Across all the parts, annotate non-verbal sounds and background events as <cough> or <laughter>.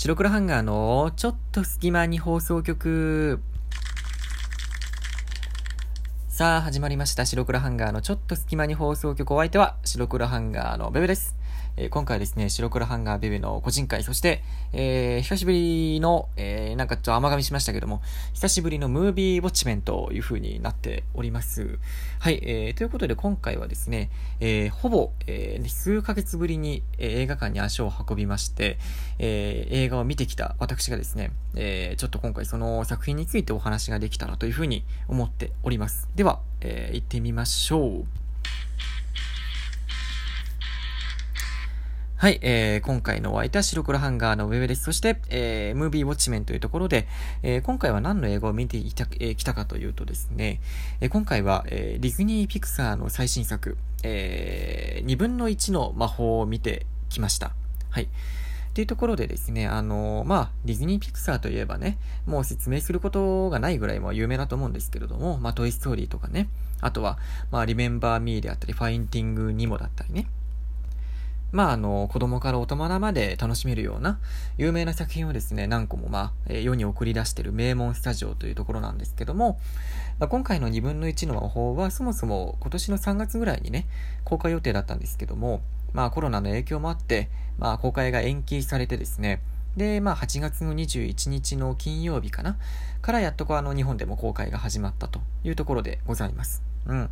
白黒ハンガーのちょっと隙間に放送局。さあ、始まりました。白黒ハンガーのちょっと隙間に放送局。お相手は白黒ハンガーのベベです。え、今回ですね、白黒ハンガーベベの個人会、そして、えー、久しぶりの、えー、なんかちょっと甘噛みしましたけども、久しぶりのムービーウォッチメンという風になっております。はい、えー、ということで今回はですね、えー、ほぼ、えー、数ヶ月ぶりに、えー、映画館に足を運びまして、えー、映画を見てきた私がですね、えー、ちょっと今回その作品についてお話ができたらという風に思っております。では、えー、行ってみましょう。はい、えー、今回のお相手は白黒ハンガーのウェブです。そして、えー、ムービーウォッチメンというところで、えー、今回は何の映画を見てきた,、えー、たかというとですね、えー、今回は、えー、ディズニーピクサーの最新作、えー、2分の1の魔法を見てきました。はい。っていうところでですね、あのまあ、ディズニーピクサーといえばね、もう説明することがないぐらいも有名だと思うんですけれども、まあ、トイストーリーとかね、あとは、まあ、リメンバーミーであったり、ファインティングニモだったりね、まあ、あの、子供から大人まで楽しめるような有名な作品をですね、何個もまあ、世に送り出している名門スタジオというところなんですけども、まあ、今回の2分の1の魔法はそもそも今年の3月ぐらいにね、公開予定だったんですけども、まあコロナの影響もあって、まあ公開が延期されてですね、で、まあ8月の21日の金曜日かな、からやっとこあの日本でも公開が始まったというところでございます。うん。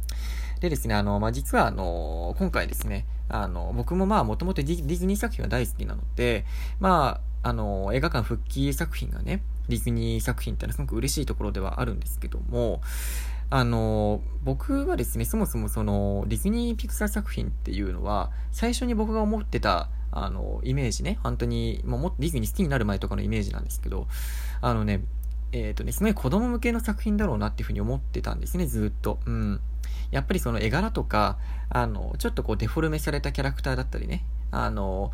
でですね、あの、まあ、実はあの、今回ですね、あの、僕もまあ、もともとディズニー作品は大好きなので、まあ、あの、映画館復帰作品がね、ディズニー作品ってのはすごく嬉しいところではあるんですけども、あの、僕はですね、そもそもその、ディズニーピクサー作品っていうのは、最初に僕が思ってた、あの、イメージね、本当に、もうディズニー好きになる前とかのイメージなんですけど、あのね、えっ、ー、とね、すごい子供向けの作品だろうなっていうふうに思ってたんですね、ずっと。うん。やっぱりその絵柄とか、あの、ちょっとこうデフォルメされたキャラクターだったりね、あの、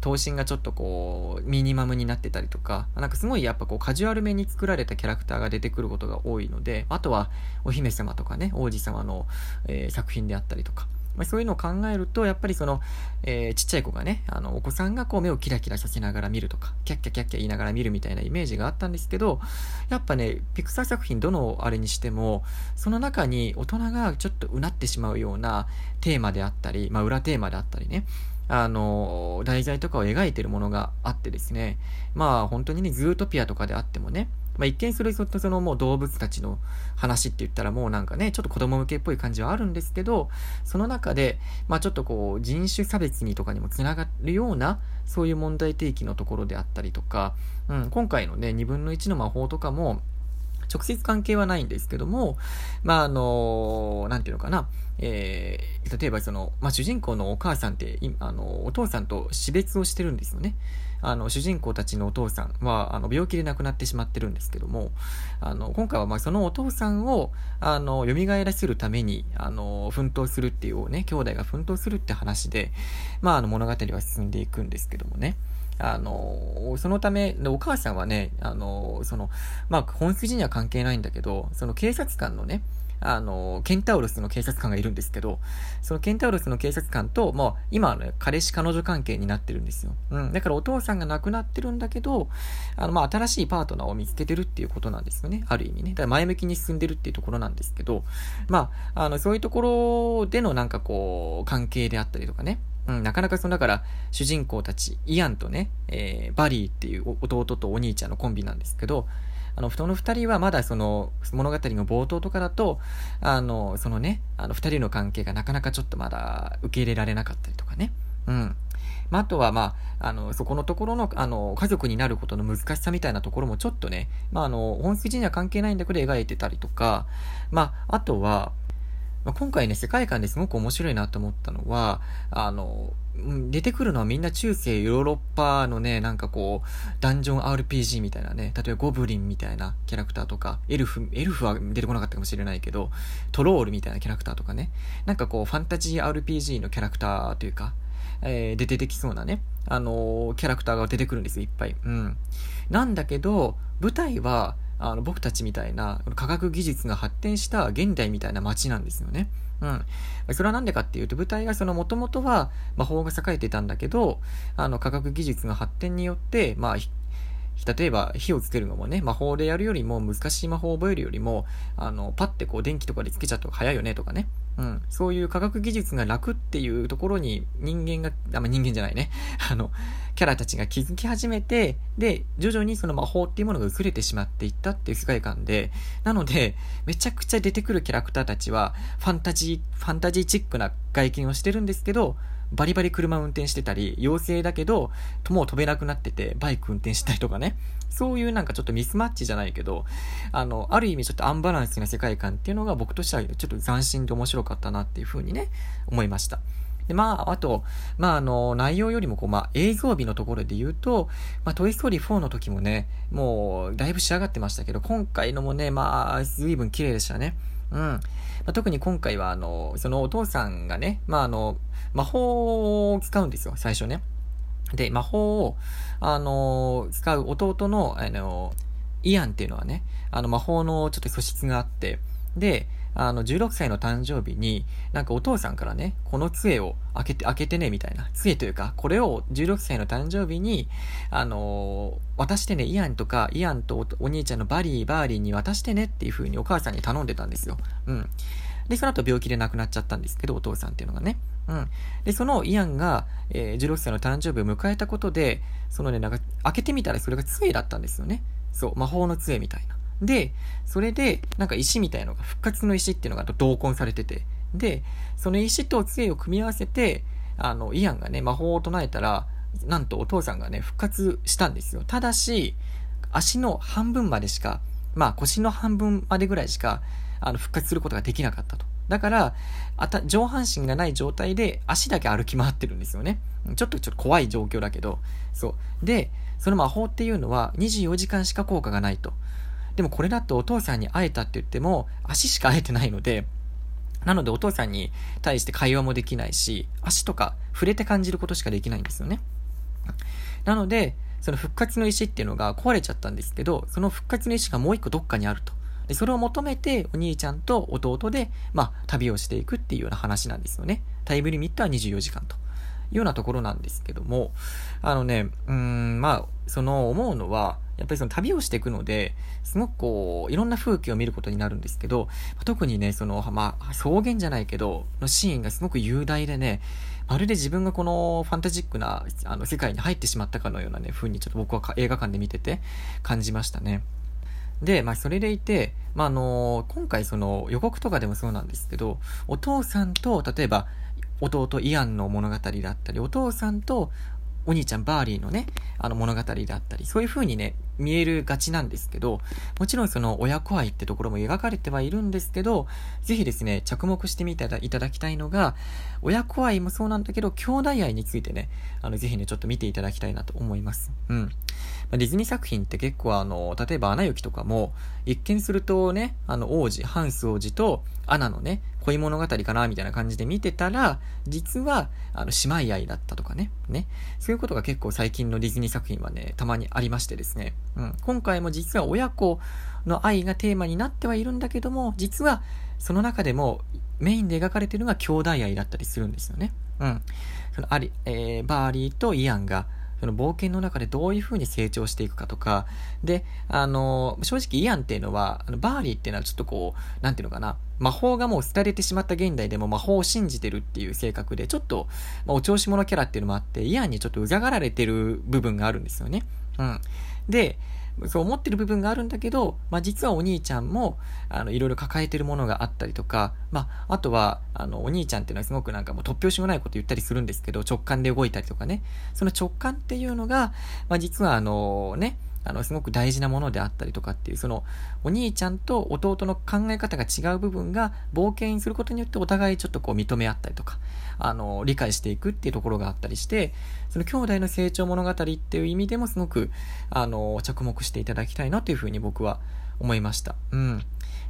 頭身がちょっとこう、ミニマムになってたりとか、なんかすごいやっぱこうカジュアルめに作られたキャラクターが出てくることが多いので、あとはお姫様とかね、王子様の、えー、作品であったりとか、まあ、そういうのを考えると、やっぱりその、えー、ちっちゃい子がね、あの、お子さんがこう目をキラキラさせながら見るとか、キャッキャキャッキャ言いながら見るみたいなイメージがあったんですけど、やっぱね、ピクサー作品どのあれにしても、その中に大人がちょっとうなってしまうようなテーマであったり、まあ裏テーマであったりね、あの、題材とかを描いてるものがあってですね、まあ本当にね、ズートピアとかであってもね、まあ、一見するそのもう動物たちの話って言ったらもうなんかね、ちょっと子供向けっぽい感じはあるんですけど、その中で、まあちょっとこう人種差別にとかにもつながるような、そういう問題提起のところであったりとか、うん、今回のね、2分の1の魔法とかも、直接関係はないんですけども、まあ、あの、なんていうのかな、えー、例えばその、まあ、主人公のお母さんって、あの、お父さんと死別をしてるんですよね。あの、主人公たちのお父さんは、あの、病気で亡くなってしまってるんですけども、あの、今回はまあそのお父さんを、あの、蘇らせるために、あの、奮闘するっていうね、兄弟が奮闘するって話で、まあ、あの、物語は進んでいくんですけどもね。あの、そのため、お母さんはね、あの、その、まあ、本筋には関係ないんだけど、その警察官のね、あの、ケンタウロスの警察官がいるんですけど、そのケンタウロスの警察官と、もう、今ね、彼氏彼女関係になってるんですよ。うん。だからお父さんが亡くなってるんだけど、あの、まあ、新しいパートナーを見つけてるっていうことなんですよね。ある意味ね。だから前向きに進んでるっていうところなんですけど、まあ、あの、そういうところでのなんかこう、関係であったりとかね。うん、なかなかその、だから、主人公たち、イアンとね、えー、バリーっていう弟とお兄ちゃんのコンビなんですけど、あの、人の二人はまだその、物語の冒頭とかだと、あの、そのね、あの、二人の関係がなかなかちょっとまだ受け入れられなかったりとかね。うん。まあ、あとは、まあ、あの、そこのところの、あの、家族になることの難しさみたいなところもちょっとね、まあ、あの、本筋には関係ないんだけど描いてたりとか、まあ、あとは、まあ、今回ね、世界観ですごく面白いなと思ったのは、あの、出てくるのはみんな中世ヨーロッパのね、なんかこう、ダンジョン RPG みたいなね、例えばゴブリンみたいなキャラクターとか、エルフ、エルフは出てこなかったかもしれないけど、トロールみたいなキャラクターとかね、なんかこう、ファンタジー RPG のキャラクターというか、えー、で出てきそうなね、あのー、キャラクターが出てくるんですよ、いっぱい。うん。なんだけど、舞台は、あの、僕たちみたいな科学技術が発展した現代みたいな街なんですよね。うん。それは何でかっていうと、舞台がその元々は魔法が栄えてたんだけど、あの、科学技術の発展によって、まあ、例えば火をつけるのもね、魔法でやるよりも難しい魔法を覚えるよりも、あの、パッてこう電気とかでつけちゃった方が早いよねとかね。うん。そういう科学技術が楽っていうところに人間が、あ、ま、人間じゃないね。<laughs> あの、キャラたちが気づき始めて、で、徐々にその魔法っていうものが薄れてしまっていったっていう世界観で、なので、めちゃくちゃ出てくるキャラクターたちは、ファンタジー、ファンタジーチックな外見をしてるんですけど、バリバリ車運転してたり、妖精だけど、もう飛べなくなってて、バイク運転したりとかね。そういうなんかちょっとミスマッチじゃないけど、あの、ある意味ちょっとアンバランスな世界観っていうのが僕としてはちょっと斬新で面白かったなっていうふうにね、思いました。で、まあ、あと、まあ、あの、内容よりも、こう、まあ、映像美のところで言うと、まあ、トイストーリー4の時もね、もう、だいぶ仕上がってましたけど、今回のもね、まあ、随分綺麗でしたね。うん。まあ、特に今回は、あの、そのお父さんがね、まあ、あの、魔法を使うんですよ、最初ね。で、魔法を、あの、使う弟の、あの、イアンっていうのはね、あの、魔法のちょっと素質があって、で、あの、16歳の誕生日に、なんかお父さんからね、この杖を開けて、開けてね、みたいな。杖というか、これを16歳の誕生日に、あのー、渡してね、イアンとか、イアンとお兄ちゃんのバリー、バーリーに渡してねっていう風にお母さんに頼んでたんですよ。うん。で、その後病気で亡くなっちゃったんですけど、お父さんっていうのがね。うん。で、そのイアンが、えー、16歳の誕生日を迎えたことで、そのね、なんか、開けてみたらそれが杖だったんですよね。そう、魔法の杖みたいな。で、それで、なんか石みたいのが、復活の石っていうのが同梱されてて、で、その石と杖を組み合わせて、あの、イアンがね、魔法を唱えたら、なんとお父さんがね、復活したんですよ。ただし、足の半分までしか、まあ腰の半分までぐらいしか、あの、復活することができなかったと。だから、あた、上半身がない状態で足だけ歩き回ってるんですよね。ちょっとちょっと怖い状況だけど、そう。で、その魔法っていうのは24時間しか効果がないと。でもこれだとお父さんに会えたって言っても、足しか会えてないので、なのでお父さんに対して会話もできないし、足とか触れて感じることしかできないんですよね。なので、その復活の石っていうのが壊れちゃったんですけど、その復活の石がもう一個どっかにあると。で、それを求めてお兄ちゃんと弟で、まあ、旅をしていくっていうような話なんですよね。タイムリミットは24時間と。いうようなところなんですけども、あのね、うん、まあ、その思うのは、やっぱりその旅をしていくので、すごくこう、いろんな風景を見ることになるんですけど、特にね、その、まあ、草原じゃないけど、のシーンがすごく雄大でね、まるで自分がこのファンタジックな、あの、世界に入ってしまったかのようなね、風にちょっと僕は映画館で見てて感じましたね。で、まあ、それでいて、まあ、あの今回その予告とかでもそうなんですけど、お父さんと、例えば、弟イアンの物語だったり、お父さんとお兄ちゃんバーリーのね、あの物語だったり、そういう風にね、見えるがちなんですけど、もちろんその親子愛ってところも描かれてはいるんですけど、ぜひですね、着目してみていただきたいのが、親子愛もそうなんだけど、兄弟愛についてね、あの、ぜひね、ちょっと見ていただきたいなと思います。うん。まディズニー作品って結構あの、例えばアナ雪とかも、一見するとね、あの、王子、ハンス王子とアナのね、恋物語かなみたいな感じで見てたら、実は、あの、姉妹愛だったとかね。ね。そういうことが結構最近のディズニー作品はね、たまにありましてですね。うん。今回も実は親子の愛がテーマになってはいるんだけども、実は、その中でもメインで描かれているのが兄弟愛だったりするんですよね。うん。そのあり、えー、バーリーとイアンが、その冒険の中でどういう風に成長していくかとか、で、あの、正直イアンっていうのは、あのバーリーっていうのはちょっとこう、なんていうのかな、魔法がもう廃れてしまった現代でも魔法を信じてるっていう性格で、ちょっと、まあ、お調子者キャラっていうのもあって、イアンにちょっとうざがられてる部分があるんですよね。うん。で、そう思ってる部分があるんだけど、まあ、実はお兄ちゃんも、あの、いろいろ抱えてるものがあったりとか、まあ、あとは、あの、お兄ちゃんっていうのはすごくなんかもう突拍子もないこと言ったりするんですけど、直感で動いたりとかね。その直感っていうのが、まあ、実はあの、ね、あの、すごく大事なものであったりとかっていう、その、お兄ちゃんと弟の考え方が違う部分が冒険することによってお互いちょっとこう認め合ったりとか、あの、理解していくっていうところがあったりして、その兄弟の成長物語っていう意味でもすごく、あの、着目していただきたいなというふうに僕は思いました。うん。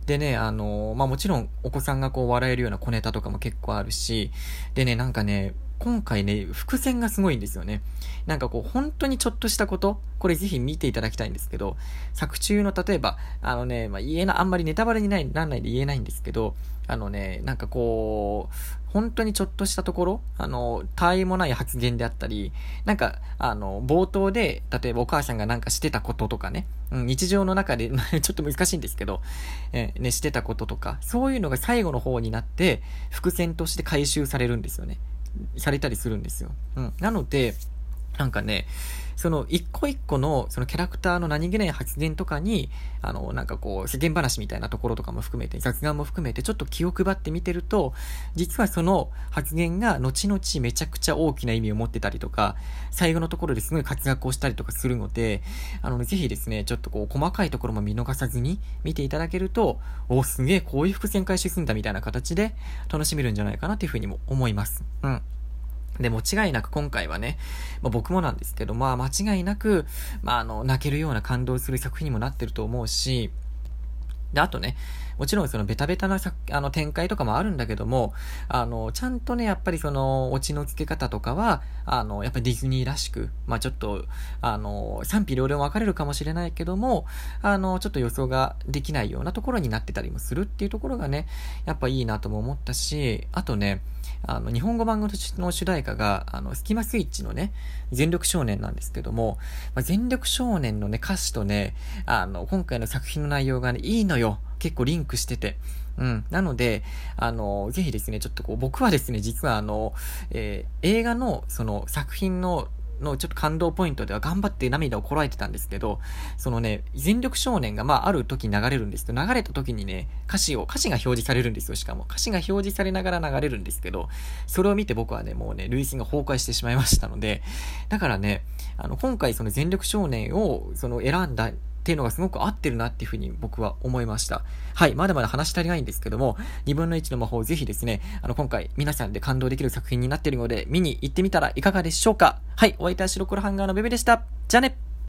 でね、あの、まあ、もちろんお子さんがこう笑えるような小ネタとかも結構あるし、でね、なんかね、今回ね、伏線がすごいんですよね。なんかこう、本当にちょっとしたこと、これぜひ見ていただきたいんですけど、作中の例えば、あのね、まあ、言えな、あんまりネタバレにならないで言えないんですけど、あのね、なんかこう、本当にちょっとしたところ、あの、他愛もない発言であったり、なんか、あの、冒頭で、例えばお母さんがなんかしてたこととかね、うん、日常の中で <laughs> ちょっと難しいんですけど、えー、ね、してたこととか、そういうのが最後の方になって、伏線として回収されるんですよね。されたりするんですよ。うん。なので、なんかね、その一個一個のそのキャラクターの何気ない発言とかに、あの、なんかこう、世間話みたいなところとかも含めて、雑談も含めて、ちょっと気を配って見てると、実はその発言が後々めちゃくちゃ大きな意味を持ってたりとか、最後のところですごい活躍をしたりとかするので、あの、ぜひですね、ちょっとこう、細かいところも見逃さずに見ていただけると、お、すげえ、こういう伏線回収すんだみたいな形で楽しめるんじゃないかなっていうふうにも思います。うん。で、間違いなく今回はね、まあ、僕もなんですけど、まあ間違いなく、まああの、泣けるような感動する作品にもなってると思うし、で、あとね、もちろんそのベタベタなさあの展開とかもあるんだけども、あの、ちゃんとね、やっぱりその、オチの付け方とかは、あの、やっぱりディズニーらしく、まあちょっと、あの、賛否両論分かれるかもしれないけども、あの、ちょっと予想ができないようなところになってたりもするっていうところがね、やっぱいいなとも思ったし、あとね、あの、日本語版の主題歌が、あの、スキマスイッチのね、全力少年なんですけども、まあ、全力少年のね、歌詞とね、あの、今回の作品の内容がね、いいのよ。結構リンクしてて。うん。なので、あの、ぜひですね、ちょっとこう、僕はですね、実はあの、えー、映画の、その、作品ののちょっと感動ポイントでは頑張って涙をこらえてたんですけど、そのね、全力少年がまあある時流れるんですけど、流れた時にね、歌詞を、歌詞が表示されるんですよ、しかも。歌詞が表示されながら流れるんですけど、それを見て僕はね、もうね、類線が崩壊してしまいましたので、だからね、あの、今回その全力少年を、その選んだっていうのがすごく合ってるなっていうふうに僕は思いました。はい、まだまだ話し足りないんですけども、2分の1の魔法ぜひですね、あの、今回皆さんで感動できる作品になっているので、見に行ってみたらいかがでしょうかはい、お相手は白黒ハンガーのベベでした。じゃあね